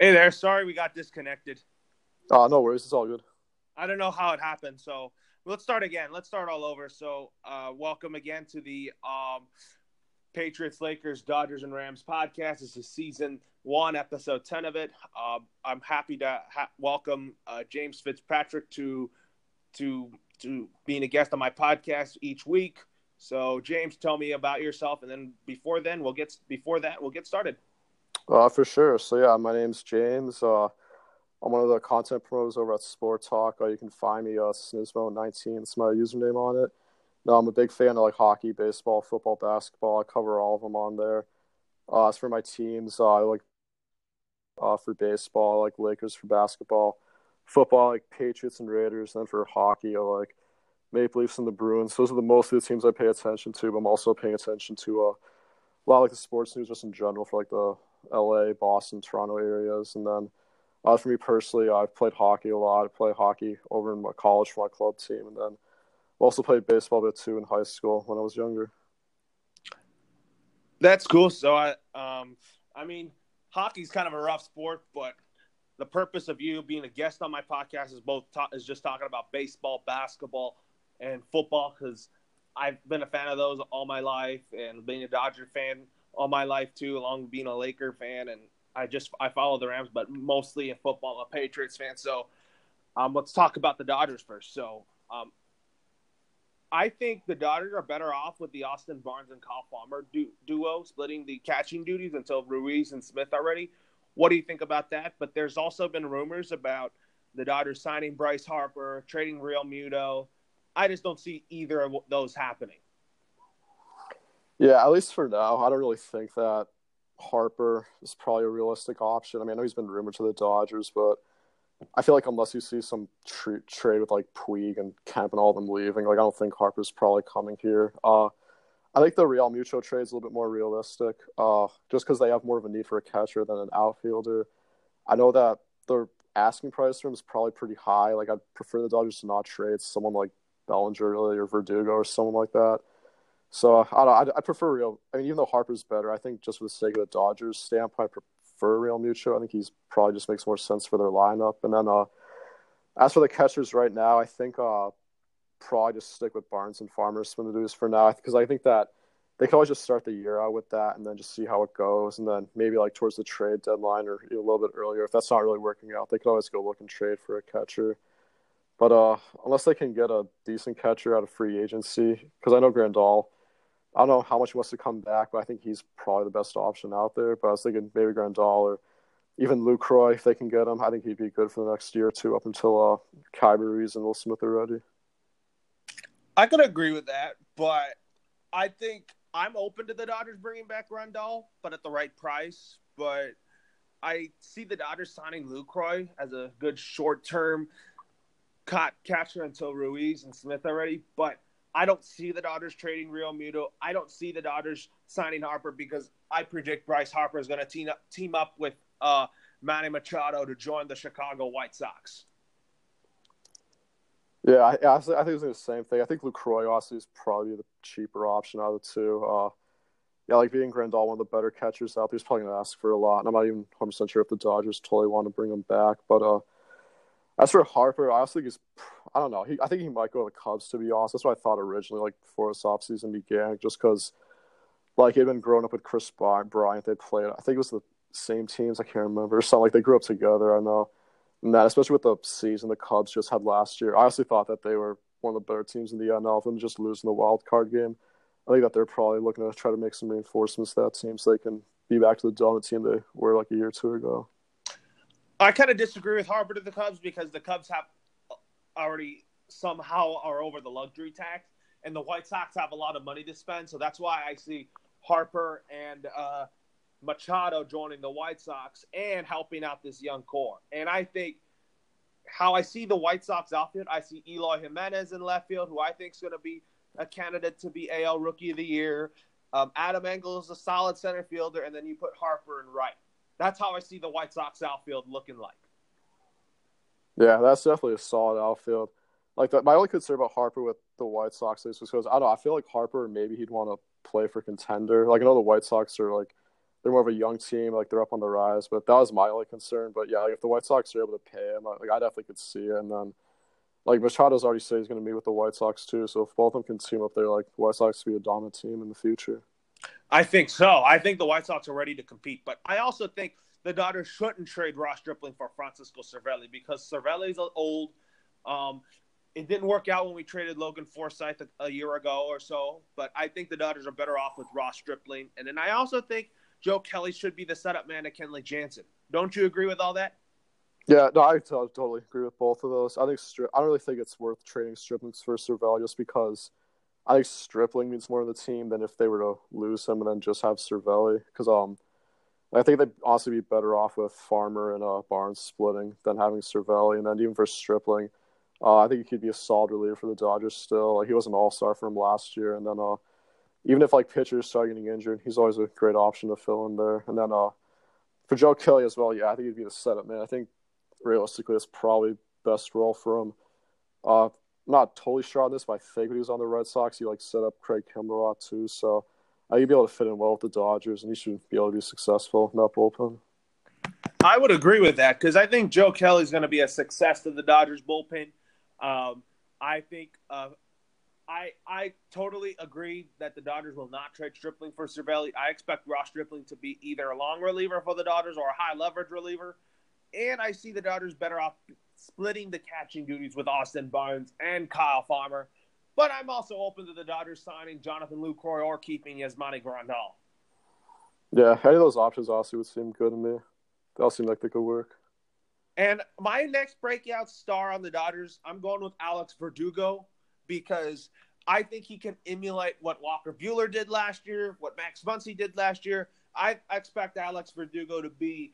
Hey there. Sorry we got disconnected. Uh, no worries. It's all good. I don't know how it happened. So let's start again. Let's start all over. So, uh, welcome again to the um, Patriots, Lakers, Dodgers, and Rams podcast. This is season one, episode 10 of it. Uh, I'm happy to ha- welcome uh, James FitzPatrick to to to being a guest on my podcast each week. So, James, tell me about yourself, and then before then, we'll get before that we'll get started. Uh, for sure. So yeah, my name's James. Uh, I'm one of the content promoters over at Sport Talk. Uh, you can find me uh, Snizmo19. It's my username on it. No, I'm a big fan of like hockey, baseball, football, basketball. I cover all of them on there. Uh, as for my teams, uh, I like uh, for baseball, I like Lakers for basketball, football, I like Patriots and Raiders. And then for hockey, I like Maple Leafs and the Bruins. Those are the most of the teams I pay attention to. But I'm also paying attention to uh, a lot of like the sports news just in general for like the LA, Boston, Toronto areas. And then uh, for me personally, I've played hockey a lot. I play hockey over in my college for my club team. And then I also played baseball a bit too in high school when I was younger. That's cool. So I, um, I mean, hockey's kind of a rough sport, but the purpose of you being a guest on my podcast is both ta- is just talking about baseball, basketball, and football because I've been a fan of those all my life, and being a Dodger fan all my life too, along being a Laker fan, and I just I follow the Rams, but mostly in football, I'm a Patriots fan. So, um, let's talk about the Dodgers first. So, um, I think the Dodgers are better off with the Austin Barnes and Kyle Farmer du- duo splitting the catching duties until Ruiz and Smith are ready. What do you think about that? But there's also been rumors about the Dodgers signing Bryce Harper, trading Realmuto. I just don't see either of those happening. Yeah, at least for now, I don't really think that Harper is probably a realistic option. I mean, I know he's been rumored to the Dodgers, but I feel like unless you see some tr- trade with like Puig and Kemp and all of them leaving, like I don't think Harper's probably coming here. Uh, I think the Realmuto trade is a little bit more realistic, uh, just because they have more of a need for a catcher than an outfielder. I know that the asking price for him is probably pretty high. Like I'd prefer the Dodgers to not trade someone like Bellinger really, or Verdugo or someone like that. So I don't. I, I prefer Real. I mean, even though Harper's better, I think just for the sake of the Dodgers standpoint, I prefer Realmuto. I think he's probably just makes more sense for their lineup. And then uh, as for the catchers right now, I think uh, probably just stick with Barnes and Farmer dues for now because I think that they can always just start the year out with that and then just see how it goes. And then maybe like towards the trade deadline or a little bit earlier, if that's not really working out, they could always go look and trade for a catcher. But uh, unless they can get a decent catcher out of free agency, because I know Grandal I don't know how much he wants to come back, but I think he's probably the best option out there. But I was thinking maybe Grandal or even Lucroy if they can get him. I think he'd be good for the next year or two up until uh, Ruiz and Will Smith are ready. I could agree with that, but I think I'm open to the Dodgers bringing back Grandal, but at the right price. But I see the Dodgers signing Lucroy as a good short term catcher until Ruiz and Smith are ready. But I don't see the Dodgers trading Realmuto. I don't see the Dodgers signing Harper because I predict Bryce Harper is going to team up, team up with uh, Manny Machado to join the Chicago White Sox. Yeah, I, I think it's the same thing. I think Lucroy also is probably the cheaper option out of the two. Uh, yeah, like being Grandal, one of the better catchers out there, he's probably going to ask for a lot. And I'm not even 100% sure if the Dodgers totally want to bring him back. But uh, as for Harper, I also think he's, I don't know. He, I think he might go to the Cubs, to be honest. That's what I thought originally, like before this offseason began, just because, like, he'd been growing up with Kris Bryant. They played, I think it was the same teams. I can't remember. Something like they grew up together. I know. And that, especially with the season the Cubs just had last year, I honestly thought that they were one of the better teams in the NL than just losing the wild card game. I think that they're probably looking to try to make some reinforcements to that team so they can be back to the dominant team they were like a year or two ago. I kind of disagree with Harper to the Cubs because the Cubs have already somehow are over the luxury tax, and the White Sox have a lot of money to spend. So that's why I see Harper and uh, Machado joining the White Sox and helping out this young core. And I think how I see the White Sox outfield, I see Eloy Jimenez in left field, who I think is going to be a candidate to be AL Rookie of the Year. Um, Adam Engel is a solid center fielder, and then you put Harper in right. That's how I see the White Sox outfield looking like. Yeah, that's definitely a solid outfield. Like that, my only concern about Harper with the White Sox is because I don't know. I feel like Harper maybe he'd want to play for contender. Like I know the White Sox are like they're more of a young team, like they're up on the rise. But that was my only concern. But yeah, like if the White Sox are able to pay him, like I definitely could see it. And then like Machado's already said he's going to meet with the White Sox too. So if both of them can team up they're like the White Sox could be a dominant team in the future. I think so. I think the White Sox are ready to compete, but I also think the Dodgers shouldn't trade Ross Stripling for Francisco Cervelli because Cervelli's old. Um, it didn't work out when we traded Logan Forsythe a, a, year ago or so, but I think the Dodgers are better off with Ross Stripling. And then I also think Joe Kelly should be the setup man to Kenley Jansen. Don't you agree with all that? Yeah, no, I t- totally agree with both of those. I think Stri- I don't really think it's worth trading Stripling for Cervelli just because I think Stripling means more to the team than if they were to lose him and then just have Cervelli. Because um, I think they'd also be better off with Farmer and uh, Barnes splitting than having Cervelli. And then even for Stripling, uh, I think he could be a solid reliever for the Dodgers still. Like he was an All Star for him last year, and then uh, even if like pitchers start getting injured, he's always a great option to fill in there. And then uh, for Joe Kelly as well, yeah, I think he'd be the setup man. I think realistically, it's probably best role for him. Uh, I'm not totally sure on this, but I think when he was on the Red Sox, he like set up Craig Kimbrel a too. So uh, he'd be able to fit in well with the Dodgers, and he should be able to be successful in that bullpen. I would agree with that because I think Joe Kelly's going to be a success to the Dodgers bullpen. Um, I think uh, I I totally agree that the Dodgers will not trade Stripling for Cervelli. I expect Ross Stripling to be either a long reliever for the Dodgers or a high leverage reliever, and I see the Dodgers better off splitting the catching duties with Austin Barnes and Kyle Farmer. But I'm also open to the Dodgers signing Jonathan Lucroy or keeping Yasmani Grandal. Yeah, any of those options also would seem good to me. They all seem like they could work. And my next breakout star on the Dodgers, I'm going with Alex Verdugo because I think he can emulate what Walker Buehler did last year, what Max Muncy did last year. I expect Alex Verdugo to be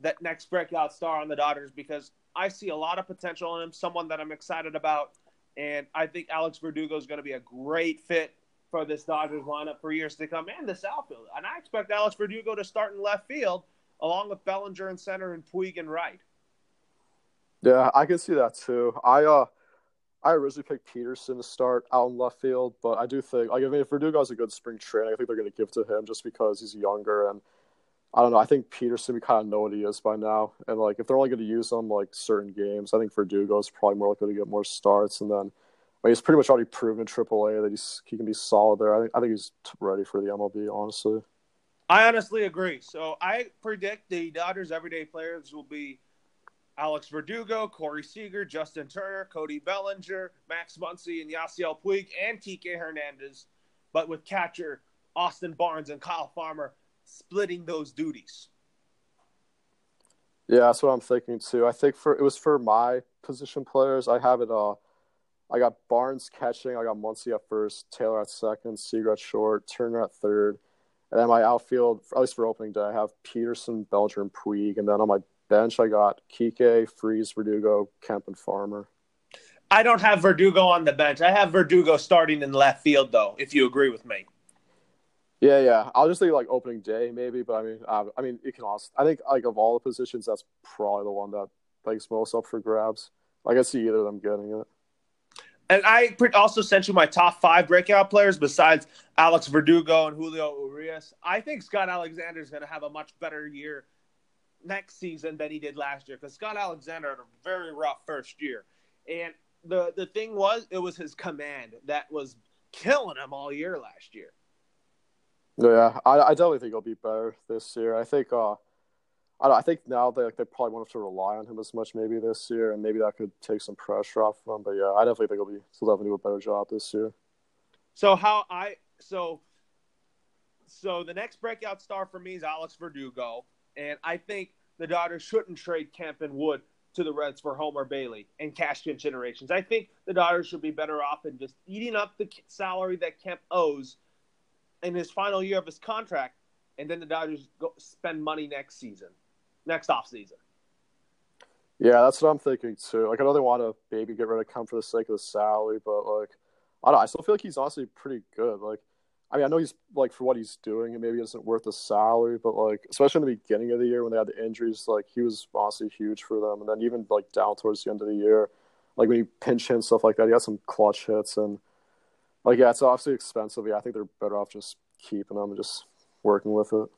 that next breakout star on the Dodgers because I see a lot of potential in him, someone that I'm excited about. And I think Alex Verdugo is going to be a great fit for this Dodgers lineup for years to come and this outfield. And I expect Alex Verdugo to start in left field along with Bellinger in center and Puig in right. Yeah, I can see that too. I uh I originally picked Pederson to start out in left field, but I do think like I mean if Verdugo has a good spring training, I think they're gonna give to him just because he's younger and I don't know. I think Pederson we kind of know what he is by now, and like if they're only going to use him like certain games, I think Verdugo is probably more likely to get more starts. And then like, he's pretty much already proven in AAA that he's he can be solid there. I think I think he's ready for the MLB. Honestly, I honestly agree. So I predict the Dodgers' everyday players will be Alex Verdugo, Corey Seager, Justin Turner, Cody Bellinger, Max Muncy, and Yasiel Puig, and Kike Hernandez. But with catcher Austin Barnes and Kyle Farmer splitting those duties. Yeah, that's what I'm thinking too. I think for it was for my position players. I have it. Uh, I got Barnes catching. I got Muncy at first, Taylor at second, Seager at short, Turner at third, and then my outfield, at least for opening day, I have Pederson, Belger, and Puig, and then on my bench I got Kike, Freese, Verdugo, Kemp, and Farmer. I don't have Verdugo on the bench. I have Verdugo starting in left field, though. If you agree with me. Yeah, yeah. I'll just say like opening day maybe, but I mean, uh, I mean, it can also. I think like of all the positions, that's probably the one that likes most up for grabs. I can see either of them getting it. And I also sent you my top five breakout players besides Alex Verdugo and Julio Urias. I think Scott Alexander is going to have a much better year next season than he did last year because Scott Alexander had a very rough first year. And the the thing was, it was his command that was killing him all year last year. Yeah, I, I definitely think he'll be better this year. I think uh, I, I think now they like, they probably won't have to rely on him as much maybe this year, and maybe that could take some pressure off of him. But yeah, I definitely think he'll be he'll definitely do a better job this year. So how I so so the next breakout star for me is Alex Verdugo, and I think the Dodgers shouldn't trade Kemp and Wood to the Reds for Homer Bailey and cash considerations. I think the Dodgers should be better off in just eating up the salary that Kemp owes in his final year of his contract, and then the Dodgers go spend money next season, next off season. Yeah, that's what I'm thinking too. Like I know they want to maybe get rid of Kemp for the sake of the salary, but like I don't. Know, I still feel like he's honestly pretty good. Like I mean, I know he's like for what he's doing, and maybe isn't worth the salary, but like especially in the beginning of the year when they had the injuries, like he was honestly huge for them. And then even like down towards the end of the year, like when he pinch hit and stuff like that, he had some clutch hits and like yeah, it's obviously expensive. Yeah, I think they're better off just keeping them and just working with it.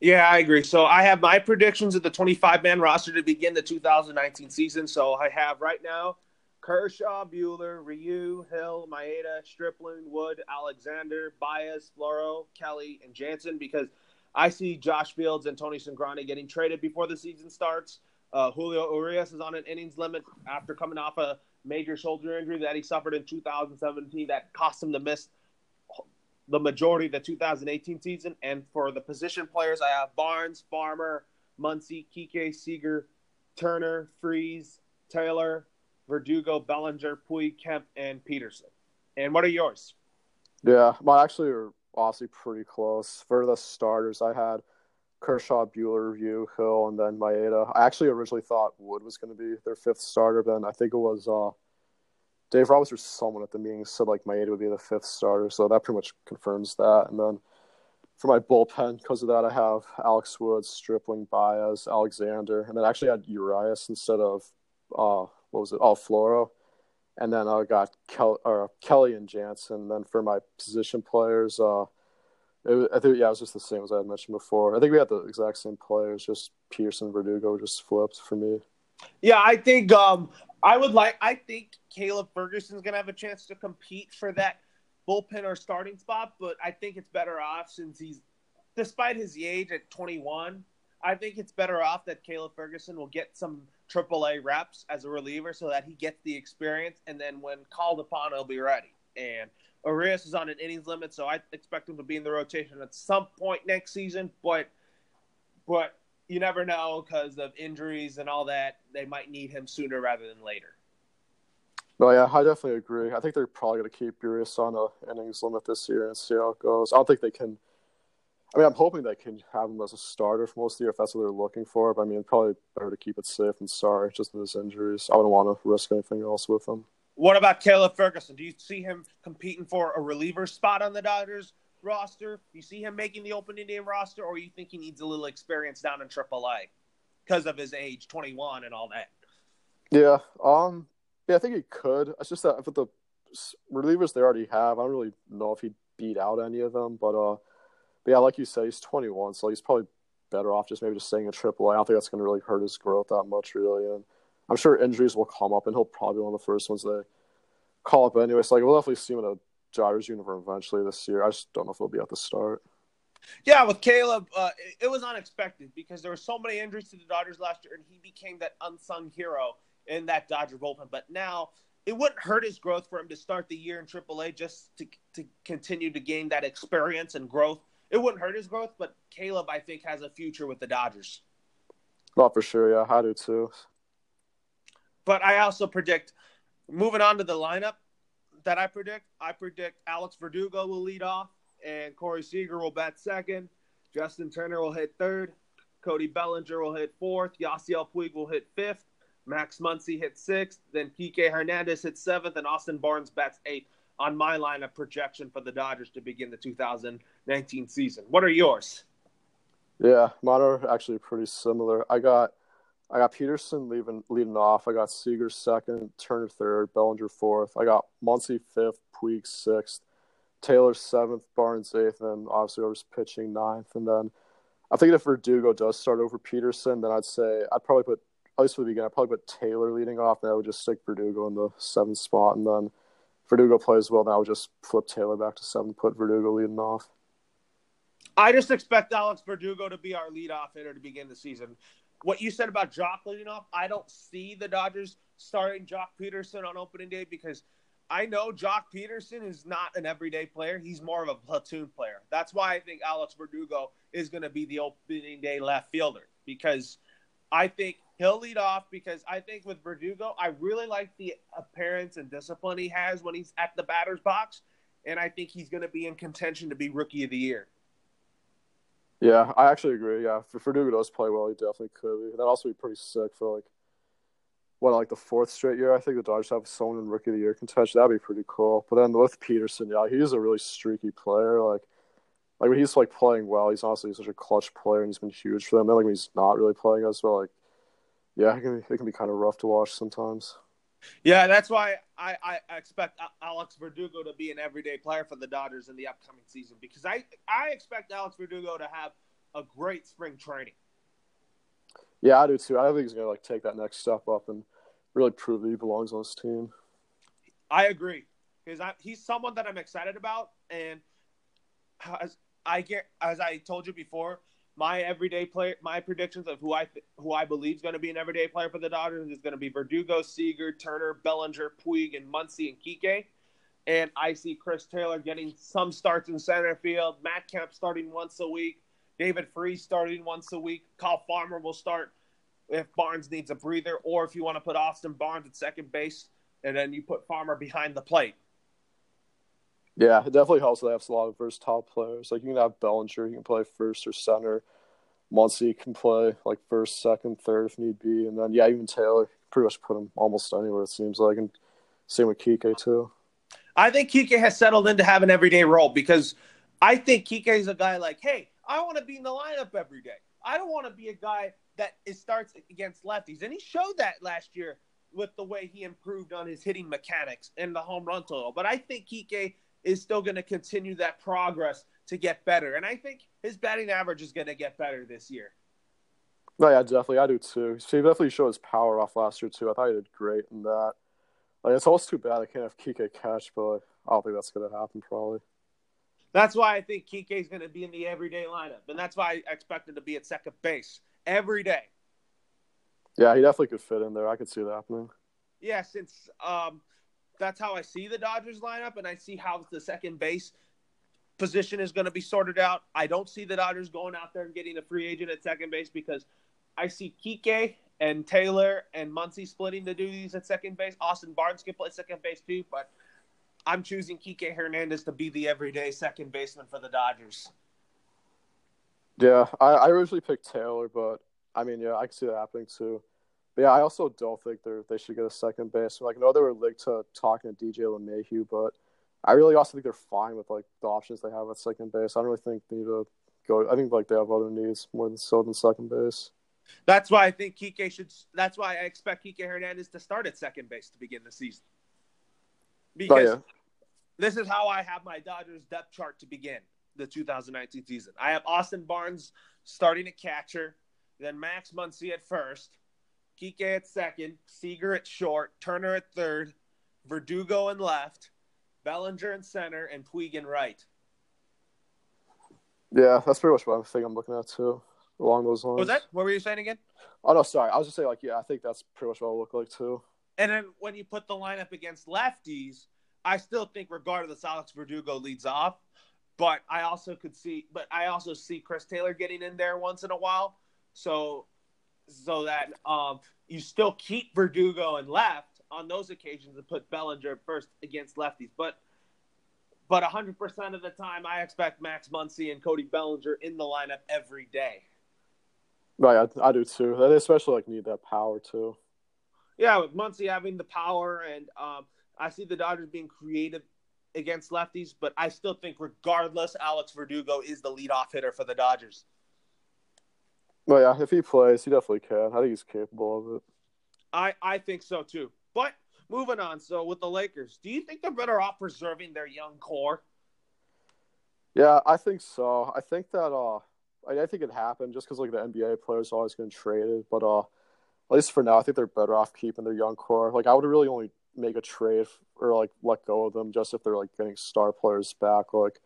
Yeah, I agree. So I have my predictions of the 25 man roster to begin the 2019 season. So I have right now Kershaw, Buehler, Ryu, Hill, Maeda, Stripling, Wood, Alexander, Baez, Floro, Kelly, and Jansen because I see Josh Fields and Tony Cingrani getting traded before the season starts. Uh, Julio Urias is on an innings limit after coming off a major shoulder injury that he suffered in 2017 that cost him to miss the majority of the 2018 season. And for the position players, I have Barnes, Farmer, Muncy, Kike, Seager, Turner, Freese, Taylor, Verdugo, Bellinger, Puig, Kemp, and Pederson. And what are yours? Yeah, mine actually are honestly pretty close. For the starters, I had Kershaw, Buehler, Ryu, Hill, and then Maeda. I actually originally thought Wood was going to be their fifth starter, but then I think it was uh, Dave Roberts or someone at the meeting said like Maeda would be the fifth starter, so that pretty much confirms that. And then for my bullpen, because of that, I have Alex Woods, Stripling, Baez, Alexander, and then I actually had Urias instead of uh, what was it? Oh, Floro. And then I got Kel- Kelly and Jansen. And then for my position players, uh, I think yeah, it was just the same as I had mentioned before. I think we had the exact same players, just Pederson, Verdugo just flipped for me. Yeah, I think um, I would like. I think Caleb Ferguson's gonna have a chance to compete for that bullpen or starting spot, but I think it's better off since he's, despite his age at 21, I think it's better off that Caleb Ferguson will get some AAA reps as a reliever so that he gets the experience, and then when called upon, he'll be ready. And Urias is on an innings limit, so I expect him to be in the rotation at some point next season. But but you never know because of injuries and all that. They might need him sooner rather than later. No, yeah, I definitely agree. I think they're probably going to keep Urias on a innings limit this year and see how it goes. I don't think they can. I mean, I'm hoping they can have him as a starter for most of the year if that's what they're looking for. But I mean, probably better to keep it safe and sorry, just with his injuries. I wouldn't want to risk anything else with him. What about Caleb Ferguson? Do you see him competing for a reliever spot on the Dodgers roster? You see him making the opening day roster, or you think he needs a little experience down in AAA because of his age, 21, and all that? Yeah, um, yeah, I think he could. It's just that with the relievers they already have, I don't really know if he'd beat out any of them. But uh, but yeah, like you say, he's 21, so he's probably better off just maybe just staying in AAA. I don't think that's going to really hurt his growth that much, really. And I'm sure injuries will come up, and he'll probably be one of the first ones they call up anyway. So like we'll definitely see him in a Dodgers uniform eventually this year. I just don't know if he'll be at the start. Yeah, with Caleb, uh, it, it was unexpected because there were so many injuries to the Dodgers last year, and he became that unsung hero in that Dodger bullpen. But now it wouldn't hurt his growth for him to start the year in AAA just to to continue to gain that experience and growth. It wouldn't hurt his growth, but Caleb, I think, has a future with the Dodgers. Not for sure, yeah, I do too. But I also predict, moving on to the lineup that I predict, I predict Alex Verdugo will lead off, and Corey Seager will bat second. Justin Turner will hit third. Cody Bellinger will hit fourth. Yasiel Puig will hit fifth. Max Muncy hits sixth. Then Kike Hernandez hits seventh, and Austin Barnes bats eighth on my line of projection for the Dodgers to begin the 2019 season. What are yours? Yeah, mine are actually pretty similar. I got I got Pederson leaving leading off. I got Seager second, Turner third, Bellinger fourth. I got Muncy fifth, Puig sixth, Taylor seventh, Barnes eighth, and obviously was pitching ninth. And then I think if Verdugo does start over Pederson, then I'd say I'd probably put at least for the beginning, I'd probably put Taylor leading off, and I would just stick Verdugo in the seventh spot, and then Verdugo plays well, then I would just flip Taylor back to seven, put Verdugo leading off. I just expect Alex Verdugo to be our leadoff hitter to begin the season what you said about Joc leading off, I don't see the Dodgers starting Joc Pederson on opening day because I know Joc Pederson is not an everyday player. He's more of a platoon player. That's why I think Alex Verdugo is going to be the opening day left fielder because I think he'll lead off because I think with Verdugo, I really like the appearance and discipline he has when he's at the batter's box. And I think he's going to be in contention to be rookie of the year. Yeah, I actually agree. Yeah, if Verdugo does play well, he definitely could. That'd also be pretty sick for like what like the fourth straight year. I think the Dodgers have someone in Rookie of the Year contention. That'd be pretty cool. But then with Pederson, yeah, he's a really streaky player. Like like when he's like playing well, he's honestly such a clutch player and he's been huge for them. Then like when he's not really playing as well, like yeah, it can be, it can be kind of rough to watch sometimes. Yeah, that's why I, I expect Alex Verdugo to be an everyday player for the Dodgers in the upcoming season because I I expect Alex Verdugo to have a great spring training. Yeah, I do too. I think he's gonna like take that next step up and really prove that he belongs on this team. I agree because he's someone that I'm excited about, and as I get as I told you before, my everyday player, my predictions of who I who I believe is going to be an everyday player for the Dodgers is going to be Verdugo, Seager, Turner, Bellinger, Puig, and Muncy and Kike. And I see Chris Taylor getting some starts in center field. Matt Kemp starting once a week. David Freese starting once a week. Kyle Farmer will start if Barnes needs a breather, or if you want to put Austin Barnes at second base, and then you put Farmer behind the plate. Yeah, it definitely helps that they have a lot of versatile players. Like you can have Bellinger, he can play first or center. Muncy can play like first, second, third if need be, and then yeah, even Taylor pretty much put him almost anywhere it seems like, and same with Kike too. I think Kike has settled into having an everyday role because I think Kike is a guy like, hey, I want to be in the lineup every day. I don't want to be a guy that starts against lefties, and he showed that last year with the way he improved on his hitting mechanics and the home run total. But I think Kike is still going to continue that progress to get better, and I think his batting average is going to get better this year. No, yeah, definitely, I do too. He definitely showed his power off last year too. I thought he did great in that. Like it's almost too bad I can't have Kike catch, but I don't think that's going to happen probably. That's why I think Kike is going to be in the everyday lineup, and that's why I expect him to be at second base every day. Yeah, he definitely could fit in there. I could see that happening. Yeah, since um, that's how I see the Dodgers lineup, and I see how the second base position is going to be sorted out. I don't see the Dodgers going out there and getting a free agent at second base because I see Kike and Taylor and Muncy splitting the duties at second base. Austin Barnes can play second base too, but I'm choosing Kike Hernandez to be the everyday second baseman for the Dodgers. Yeah, I, I originally picked Taylor, but I mean, yeah, I can see that happening too. But yeah, I also don't think they they should get a second base. Like, I know they were linked to talking to DJ LeMahieu, but I really also think they're fine with like the options they have at second base. I don't really think they need to go. I think like they have other needs more than so than second base. That's why I think Kike should. That's why I expect Kike Hernandez to start at second base to begin the season. Oh, because oh, yeah. this is how I have my Dodgers depth chart to begin the 2019 season. I have Austin Barnes starting at catcher, then Max Muncy at first, Kike at second, Seager at short, Turner at third, Verdugo in left, Bellinger in center, and Puig in right. Yeah, that's pretty much what I think I'm looking at too along those lines. What was that? What were you saying again? Oh no, sorry. I was just saying like yeah, I think that's pretty much what it'll look like too. And then when you put the lineup against lefties, I still think regardless, Alex Verdugo leads off. But I also could see, but I also see Chris Taylor getting in there once in a while, so so that um, you still keep Verdugo and left on those occasions and put Bellinger first against lefties. But but 100% of the time, I expect Max Muncy and Cody Bellinger in the lineup every day. Right, I, I do too. They especially like need that power too. Yeah, with Muncy having the power, and um, I see the Dodgers being creative against lefties, but I still think, regardless, Alex Verdugo is the leadoff hitter for the Dodgers. Well, yeah, if he plays, he definitely can. I think he's capable of it. I I think so too. But moving on, so with the Lakers, do you think they're better off preserving their young core? Yeah, I think so. I think that uh I, I think it happened just because like the NBA players are always getting traded, but uh, at least for now, I think they're better off keeping their young core. Like I would really only make a trade or like let go of them just if they're like getting star players back, like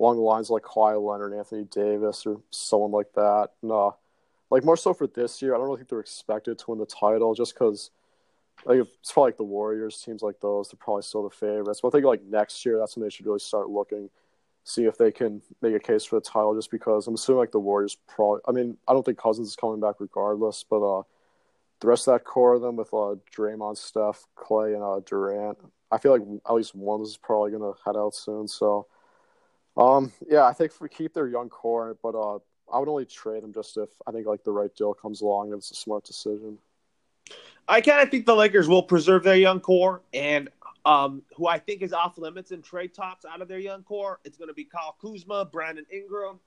along the lines like Kawhi Leonard, Anthony Davis, or someone like that. No, uh, like more so for this year, I don't really think they're expected to win the title just because. Like it's probably like the Warriors teams like those, they're probably still the favorites. But I think like next year, that's when they should really start looking see if they can make a case for the title. Just because I'm assuming like the Warriors probably. I mean, I don't think Cousins is coming back regardless, but uh, the rest of that core of them with uh, Draymond, Steph, Clay, and uh, Durant, I feel like at least one is probably gonna head out soon. So, um, yeah, I think we keep their young core, but uh, I would only trade them just if I think like the right deal comes along and it's a smart decision. I kind of think the Lakers will preserve their young core, and um, who I think is off limits in trade talks out of their young core. It's going to be Kyle Kuzma, Brandon Ingram,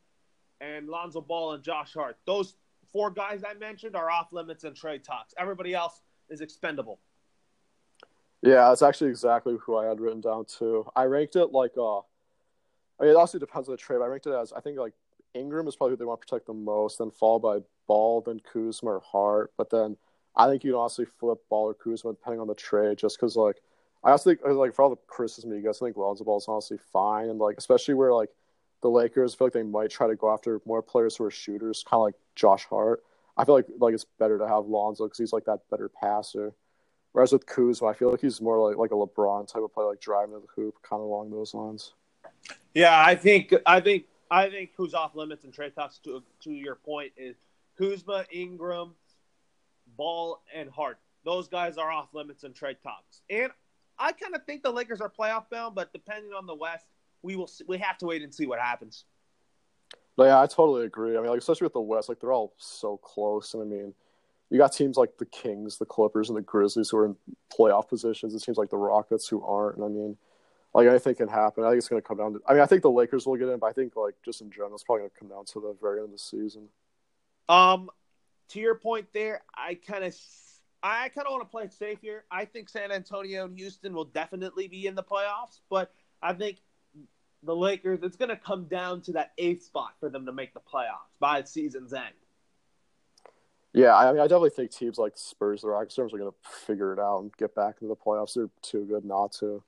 and Lonzo Ball and Josh Hart. Those four guys I mentioned are off limits in trade talks. Everybody else is expendable. Yeah, that's actually exactly who I had written down too. I ranked it like uh, I mean, it also depends on the trade. I ranked it as I think like Ingram is probably who they want to protect the most, then followed by Ball, then Kuzma or Hart. But then I think you'd honestly flip Ball or Kuzma depending on the trade, just because like I also think like for all the criticism you guys, I think Lonzo Ball is honestly fine, and like especially where like the Lakers feel like they might try to go after more players who are shooters, kind of like Josh Hart. I feel like like it's better to have Lonzo because he's like that better passer. Whereas with Kuzma, I feel like he's more like like a LeBron type of player, like driving to the hoop, kind of along those lines. Yeah, I think I think I think who's off limits and trade talks to to your point is Kuzma, Ingram, Ball, and Hart. Those guys are off limits in trade talks. And I kind of think the Lakers are playoff bound, but depending on the West, we will see, we have to wait and see what happens. But yeah, I totally agree. I mean, like especially with the West, like they're all so close, and I mean, you got teams like the Kings, the Clippers, and the Grizzlies who are in playoff positions. It seems like the Rockets who aren't. And I mean, like anything can happen. I think it's going to come down to. I mean, I think the Lakers will get in, but I think like just in general, it's probably going to come down to the very end of the season. Um, to your point there, I kind of, I kind of want to play it safe here. I think San Antonio and Houston will definitely be in the playoffs, but I think the Lakers, it's going to come down to that eighth spot for them to make the playoffs by the season's end. Yeah, I mean, I definitely think teams like Spurs, the Rockets, are going to figure it out and get back into the playoffs. They're too good not to.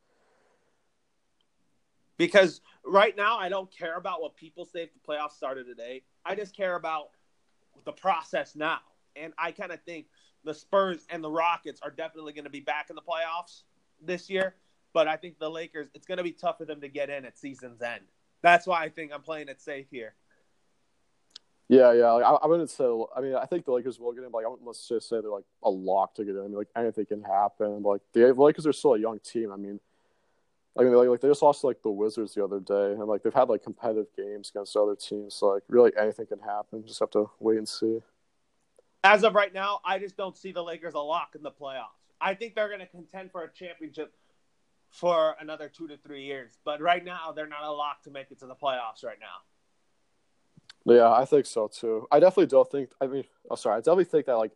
Because right now, I don't care about what people say if the playoffs started today. I just care about the process now. And I kind of think the Spurs and the Rockets are definitely going to be back in the playoffs this year. But I think the Lakers, it's going to be tough for them to get in at season's end. That's why I think I'm playing it safe here. Yeah, yeah. Like, I, I wouldn't say. I mean, I think the Lakers will get in. But Like, I wouldn't let's just say they're like a lock to get in. I mean, like anything can happen. Like the Lakers are still a young team. I mean, I mean, like, like they just lost like the Wizards the other day, and like they've had like competitive games against other teams. So like, really, anything can happen. Just have to wait and see. As of right now, I just don't see the Lakers a lock in the playoffs. I think they're going to contend for a championship for another two to three years. But right now, they're not a lock to make it to the playoffs right now. Yeah, I think so too. I definitely don't think. I mean, oh, sorry. I definitely think that like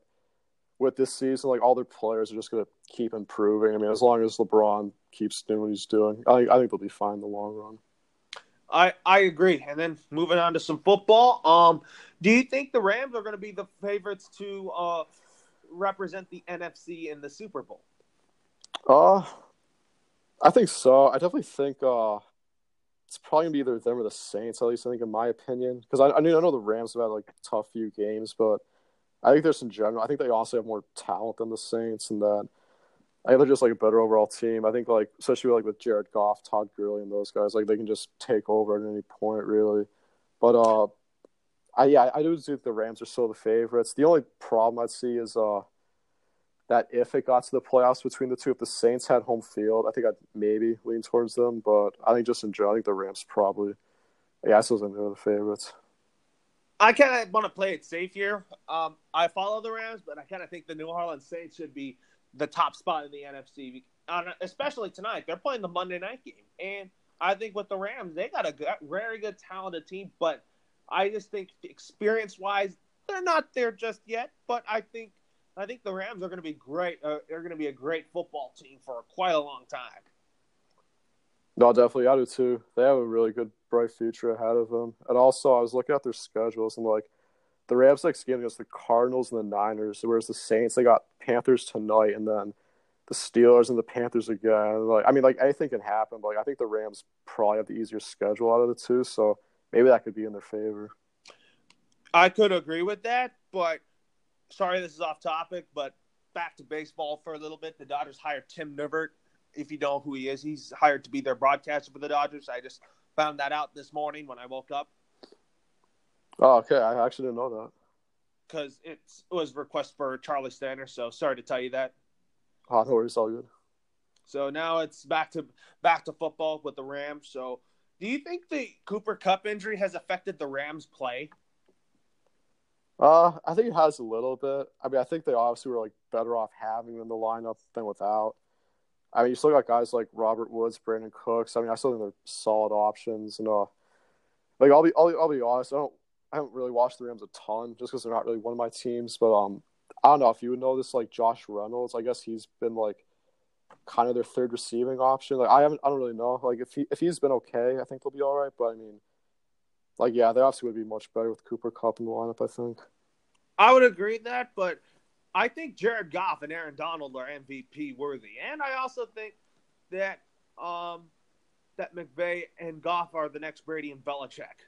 with this season, like all their players are just going to keep improving. I mean, as long as LeBron keeps doing what he's doing, I think I think they'll be fine in the long run. I I agree. And then moving on to some football. Um, do you think the Rams are going to be the favorites to uh represent the NFC in the Super Bowl? Uh I think so. I definitely think uh, it's probably gonna be either them or the Saints. At least I think, in my opinion, because I, I mean I know the Rams have had like tough few games, but I think there's in general. I think they also have more talent than the Saints, and that I think they're just like a better overall team. I think like especially like with Jared Goff, Todd Gurley, and those guys, like they can just take over at any point, really. But uh, I yeah, I do think the Rams are still the favorites. The only problem I'd see is uh that if it got to the playoffs between the two, if the Saints had home field, I think I'd maybe lean towards them. But I think just in general, I think the Rams probably, yeah, I still think they're the favorites. I kind of want to play it safe here. Um, I follow the Rams, but I kind of think the New Orleans Saints should be the top spot in the NFC, especially tonight. They're playing the Monday night game, and I think with the Rams, they got a good, very good, talented team. But I just think experience-wise, they're not there just yet. But I think I think the Rams are going to be great. Uh, they're going to be a great football team for quite a long time. No, definitely, I do too. They have a really good, bright future ahead of them. And also, I was looking at their schedules and like the Rams next game against the Cardinals and the Niners, whereas the Saints they got Panthers tonight and then the Steelers and the Panthers again. Like, I mean, like anything can happen, but like, I think the Rams probably have the easier schedule out of the two, so maybe that could be in their favor. I could agree with that, but sorry, this is off topic, but back to baseball for a little bit. The Dodgers hired Tim Neverett. If you know who he is, he's hired to be their broadcaster for the Dodgers. I just found that out this morning when I woke up. Oh, okay. I actually didn't know that. Because it was request for Charley Steiner, so sorry to tell you that. Oh, no worries, all good. So now it's back to back to football with the Rams. So, do you think the Cooper Kupp injury has affected the Rams' play? Uh, I think it has a little bit. I mean, I think they obviously were like better off having him in the lineup than without. I mean, you still got guys like Robert Woods, Brandin Cooks. I mean, I still think they're solid options. And uh, like I'll be, I'll, I'll be honest, I don't, I haven't really watched the Rams a ton just because they're not really one of my teams. But um, I don't know if you would know this, like Josh Reynolds. I guess he's been like kind of their third receiving option. Like I haven't, I don't really know. Like if he if he's been okay, I think they'll be all right. But I mean, like yeah, they obviously would be much better with Cooper Kupp in the lineup. I think. I would agree with that, but I think Jared Goff and Aaron Donald are MVP worthy, and I also think that um, that McVay and Goff are the next Brady and Belichick.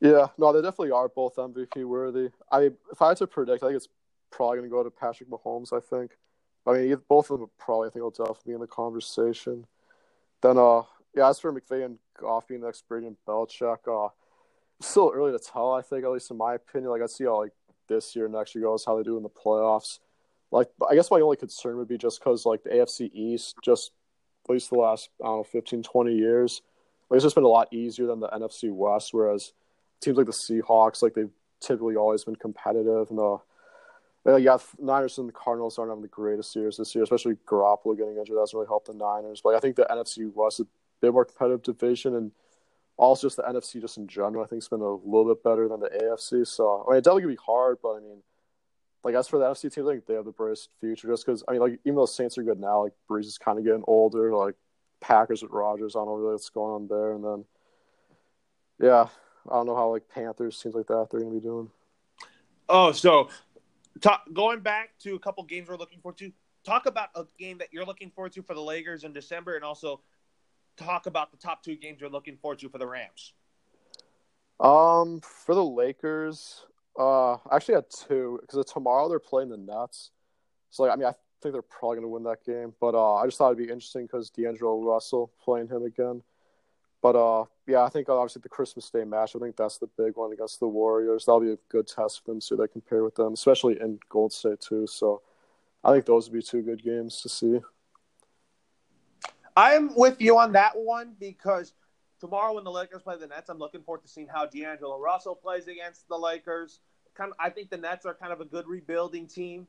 Yeah, no, they definitely are both MVP worthy. I if I had to predict, I think it's probably going to go to Patrick Mahomes. I think. I mean, both of them probably I think will definitely be in the conversation. Then, uh, yeah, as for McVay and Goff being the next Brady and Belichick, uh, still early to tell. I think, at least in my opinion, like I see how like this year, and next year goes, how they do in the playoffs. Like, I guess my only concern would be just because like the AFC East, just at least the last I don't know 15, 20 years, like, it's just been a lot easier than the NFC West. Whereas teams like the Seahawks, like they've typically always been competitive, and the uh, yeah, Niners and the Cardinals aren't having the greatest years this year, especially Garoppolo getting injured. That's really helped the Niners. But I think the NFC West is a bit more competitive division, and also just the NFC just in general, I think it's been a little bit better than the AFC. So I mean, it definitely gonna be hard, but I mean, like as for the NFC teams, I think they have the brightest future. Just because I mean, like even though Saints are good now, like Brees is kind of getting older. Like Packers with Rodgers, I don't know really what's going on there, and then yeah, I don't know how like Panthers teams like that they're gonna be doing. Oh, so talk, going back to a couple games we're looking forward to. Talk about a game that you're looking forward to for the Lakers in December, and also talk about the top two games you're looking forward to for the Rams. Um, for the Lakers, uh, I actually had two because tomorrow they're playing the Nets. So like, I mean, I think they're probably going to win that game. But uh, I just thought it'd be interesting because D'Angelo Russell playing him again. But uh, yeah, I think obviously the Christmas Day match. I think that's the big one against the Warriors. That'll be a good test for them, so they compare with them, especially in Gold State too. So I think those would be two good games to see. I'm with you on that one because tomorrow when the Lakers play the Nets, I'm looking forward to seeing how D'Angelo Russell plays against the Lakers. Kind of, I think the Nets are kind of a good rebuilding team.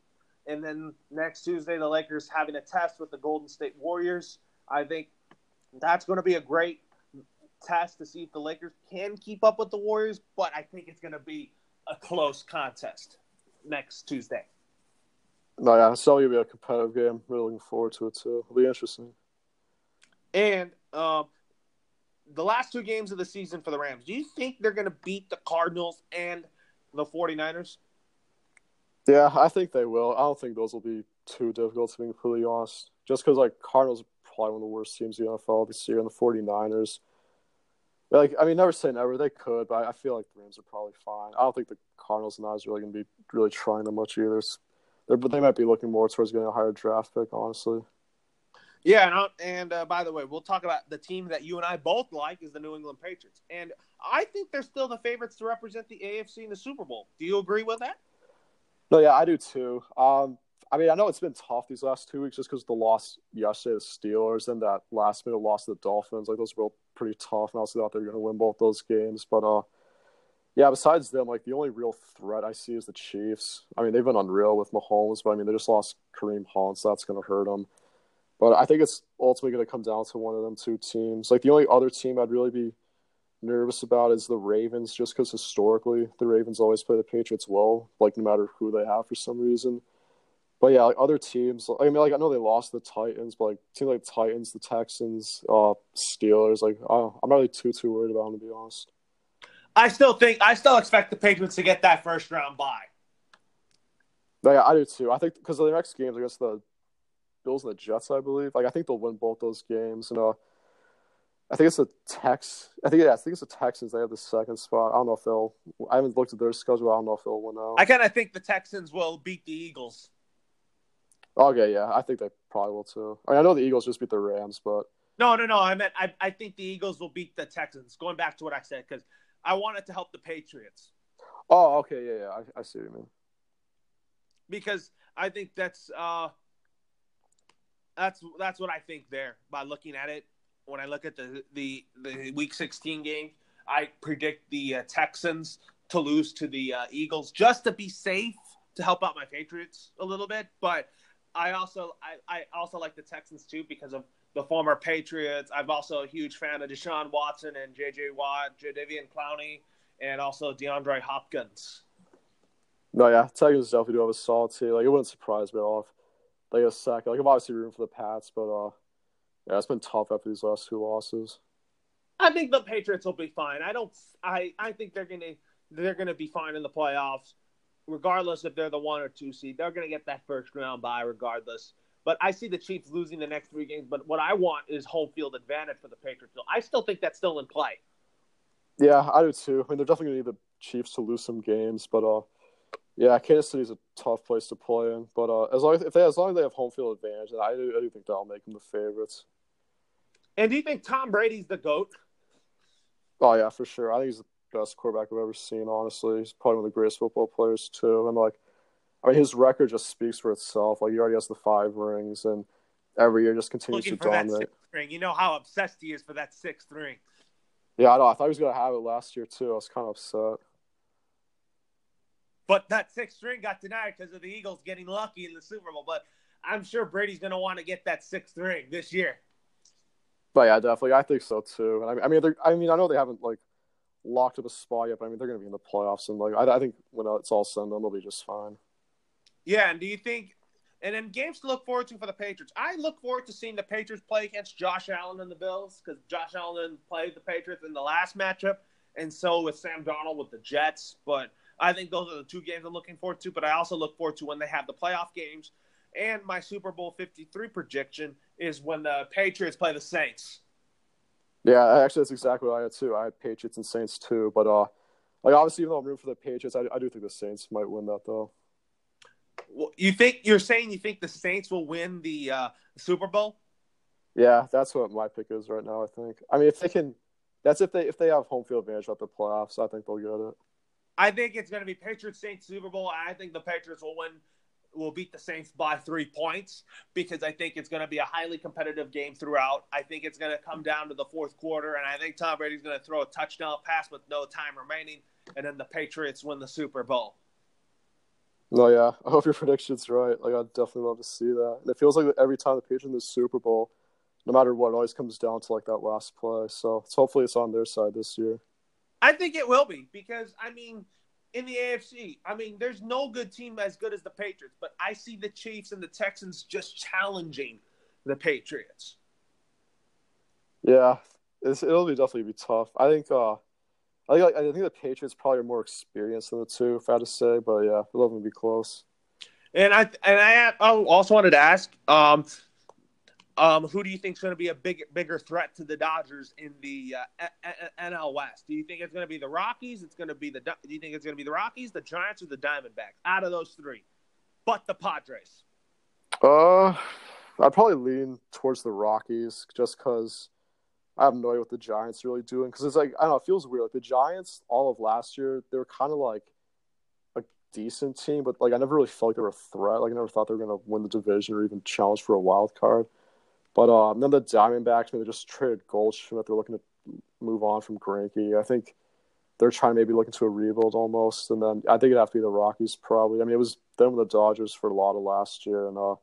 And then next Tuesday, the Lakers having a test with the Golden State Warriors. I think that's going to be a great test to see if the Lakers can keep up with the Warriors, but I think it's going to be a close contest next Tuesday. No, yeah, it's going to be a competitive game. Really looking forward to it too. It'll be interesting. And um, the last two games of the season for the Rams, do you think they're going to beat the Cardinals and the 49ers? Yeah, I think they will. I don't think those will be too difficult, to be completely honest. Just because, like, Cardinals are probably one of the worst teams in the NFL this year, and the 49ers. Like, I mean, never say never. They could, but I feel like the Rams are probably fine. I don't think the Cardinals and I are really going to be really trying them much either. They're, but they might be looking more towards getting a higher draft pick, honestly. Yeah, and, and uh, by the way, we'll talk about the team that you and I both like is the New England Patriots, and I think they're still the favorites to represent the AFC in the Super Bowl. Do you agree with that? No, yeah, I do too. Um, I mean, I know it's been tough these last two weeks just because the loss yesterday to the Steelers and that last minute loss to the Dolphins. Like those were pretty tough, and I also thought they were going to win both those games. But uh, yeah, besides them, like the only real threat I see is the Chiefs. I mean, they've been unreal with Mahomes, but I mean, they just lost Kareem Hunt, so that's going to hurt them. But I think it's ultimately going to come down to one of them two teams. Like the only other team I'd really be nervous about is the Ravens, just because historically the Ravens always play the Patriots well, like no matter who they have for some reason. But yeah, like other teams, I mean, like I know they lost the Titans, but like teams like Titans, the Texans, uh, Steelers, like I am not really too too worried about them to be honest. I still think I still expect the Patriots to get that first round bye. Yeah, I do too. I think because the next games against the Bills and the Jets, I believe. Like I think they'll win both those games. And uh, I think it's the Tex. I think yeah, I think it's the Texans. They have the second spot. I don't know if they'll. I haven't looked at their schedule. I don't know if they'll win out. I kind of think the Texans will beat the Eagles. Okay, yeah, I think they probably will too. I, mean, I know the Eagles just beat the Rams, but no, no, no. I meant I, I think the Eagles will beat the Texans. Going back to what I said, because I wanted to help the Patriots. Oh, okay, yeah, yeah, I, I see what you mean. Because I think that's uh, that's that's what I think there by looking at it. When I look at the the, the Week 16 game, I predict the uh, Texans to lose to the uh, Eagles just to be safe to help out my Patriots a little bit. But I also I, I also like the Texans too because of the former Patriots. I'm also a huge fan of Deshaun Watson and J.J. Watt, Jadeveon Clowney, and also DeAndre Hopkins. No, yeah, Texans definitely do have a solid team. Like it wouldn't surprise me at all they a second. Like I'm obviously rooting for the Pats, but uh, yeah, it's been tough after these last two losses. I think the Patriots will be fine. I don't. I I think they're gonna they're gonna be fine in the playoffs, regardless if they're the one or two seed. They're gonna get that first round bye regardless. But I see the Chiefs losing the next three games. But what I want is home field advantage for the Patriots. I still think that's still in play. Yeah, I do too. I mean, they're definitely gonna need the Chiefs to lose some games, but uh, yeah, Kansas City's a tough place to play in. But uh, as long as if they as long as they have home field advantage, I do, I do think that'll make them the favorites. And do you think Tom Brady's the goat? Oh yeah, for sure. I think he's the best quarterback I've ever seen. Honestly, he's probably one of the greatest football players too. And like, I mean, his record just speaks for itself. Like, he already has the five rings, and every year just continues Looking to dominate. ring. You know how obsessed he is for that sixth ring. Yeah, I know. I thought he was gonna have it last year too. I was kind of upset. But that sixth ring got denied because of the Eagles getting lucky in the Super Bowl. But I'm sure Brady's going to want to get that sixth ring this year. But yeah, definitely, I think so too. And I mean, I mean, I mean, I know they haven't like locked up a spot yet, but I mean, they're gonna be in the playoffs, and like, I, I think when it's all said and done, they'll be just fine. Yeah, and do you think? And then games to look forward to for the Patriots. I look forward to seeing the Patriots play against Josh Allen and the Bills because Josh Allen played the Patriots in the last matchup, and so with Sam Darnold with the Jets. But I think those are the two games I'm looking forward to. But I also look forward to when they have the playoff games. And my Super Bowl 53 prediction is when the Patriots play the Saints. Yeah, actually, that's exactly what I had too. I had Patriots and Saints too, but uh, like obviously, even though I'm rooting for the Patriots, I, I do think the Saints might win that though. Well, You think you're saying you think the Saints will win the uh, Super Bowl? Yeah, that's what my pick is right now. I think. I mean, if they can, that's if they if they have home field advantage at the playoffs, I think they'll get it. I think it's going to be Patriots Saints Super Bowl. I think the Patriots will win, will beat the Saints by three points because I think it's going to be a highly competitive game throughout. I think it's going to come down to the fourth quarter, and I think Tom Brady's going to throw a touchdown pass with no time remaining, and then the Patriots win the Super Bowl. No, yeah, I hope your prediction's right. Like, I'd definitely love to see that. And it feels like every time the Patriots in the Super Bowl, no matter what, it always comes down to like that last play. So it's hopefully it's on their side this year. I think it will be because I mean, in the AFC, I mean, there's no good team as good as the Patriots, but I see the Chiefs and the Texans just challenging the Patriots. Yeah, it's, it'll be definitely be tough. I think. uh I think, I think the Patriots probably are more experienced than the two, if I had to say. But yeah, it'll definitely be close. And I and I also wanted to ask, um, um, who do you think is going to be a big bigger threat to the Dodgers in the uh, NL West? Do you think it's going to be the Rockies? It's going to be the. Do you think it's going to be the Rockies, the Giants, or the Diamondbacks? Out of those three, but the Padres. Uh, I'd probably lean towards the Rockies just because I have no idea what the Giants are really doing. Because it's like I don't know, it feels weird. Like the Giants, all of last year, they were kind of like a decent team, but like I never really felt like they were a threat. Like I never thought they were going to win the division or even challenge for a wild card. But um, then the Diamondbacks, maybe they just traded Goldschmidt. They're looking to move on from Greinke. I think they're trying to maybe look into a rebuild almost. And then I think it'd have to be the Rockies probably. I mean, it was them with the Dodgers for a lot of last year, and uh,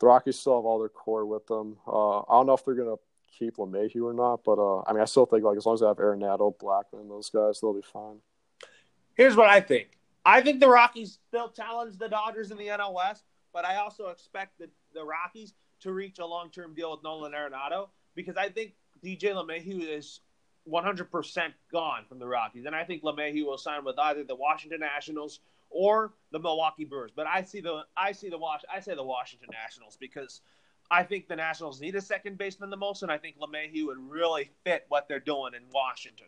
the Rockies still have all their core with them. Uh, I don't know if they're gonna keep LeMahieu or not, but uh, I mean, I still think like as long as they have Arenado, Blackmon, those guys, they'll be fine. Here's what I think. I think the Rockies still challenge the Dodgers in the NL West, but I also expect the Rockies to reach a long term deal with Nolan Arenado because I think DJ LeMahieu is 100% gone from the Rockies. And I think LeMahieu will sign with either the Washington Nationals or the Milwaukee Brewers. But I see the I see the Wash I say the Washington Nationals because I think the Nationals need a second baseman the most, and I think LeMahieu would really fit what they're doing in Washington.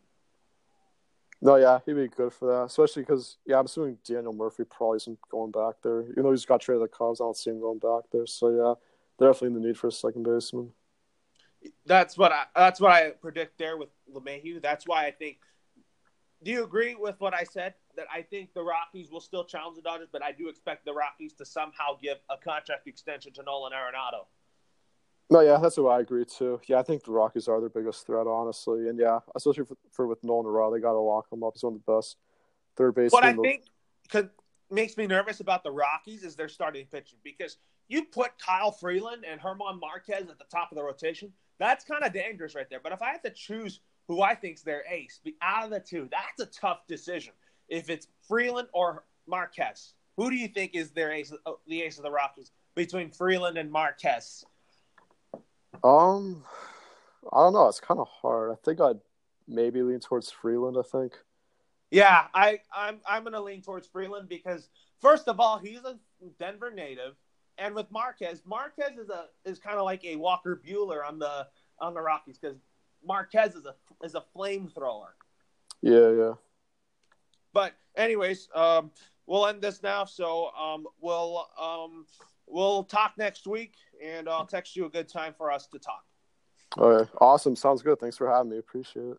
No, yeah, he'd be good for that, especially because yeah, I'm assuming Daniel Murphy probably isn't going back there. Even though he's got traded to the Cubs, I don't see him going back there. So yeah, definitely in the need for a second baseman. That's what I that's what I predict there with LeMahieu. That's why I think. Do you agree with what I said? That I think the Rockies will still challenge the Dodgers, but I do expect the Rockies to somehow give a contract extension to Nolan Arenado. No, yeah, that's what I agree too. Yeah, I think the Rockies are their biggest threat, honestly, and yeah, especially for, for with Nolan Arenado, they got to lock him up. He's one of the best third base. What I think could, makes me nervous about the Rockies is their starting pitching because you put Kyle Freeland and German Marquez at the top of the rotation. That's kind of dangerous right there. But if I had to choose who I think's their ace, be out of the two, that's a tough decision. If it's Freeland or Marquez, who do you think is their ace, the ace of the Rockies between Freeland and Marquez? Um, I don't know. It's kind of hard. I think I'd maybe lean towards Freeland. I think. Yeah, I I'm I'm gonna lean towards Freeland because first of all, he's a Denver native, and with Marquez, Marquez is a is kind of like a Walker Buehler on the on the Rockies because Marquez is a is a flamethrower. Yeah, yeah. But anyways, um, we'll end this now. So um, we'll um, we'll talk next week, and I'll text you a good time for us to talk. Okay, awesome. Sounds good. Thanks for having me. Appreciate it.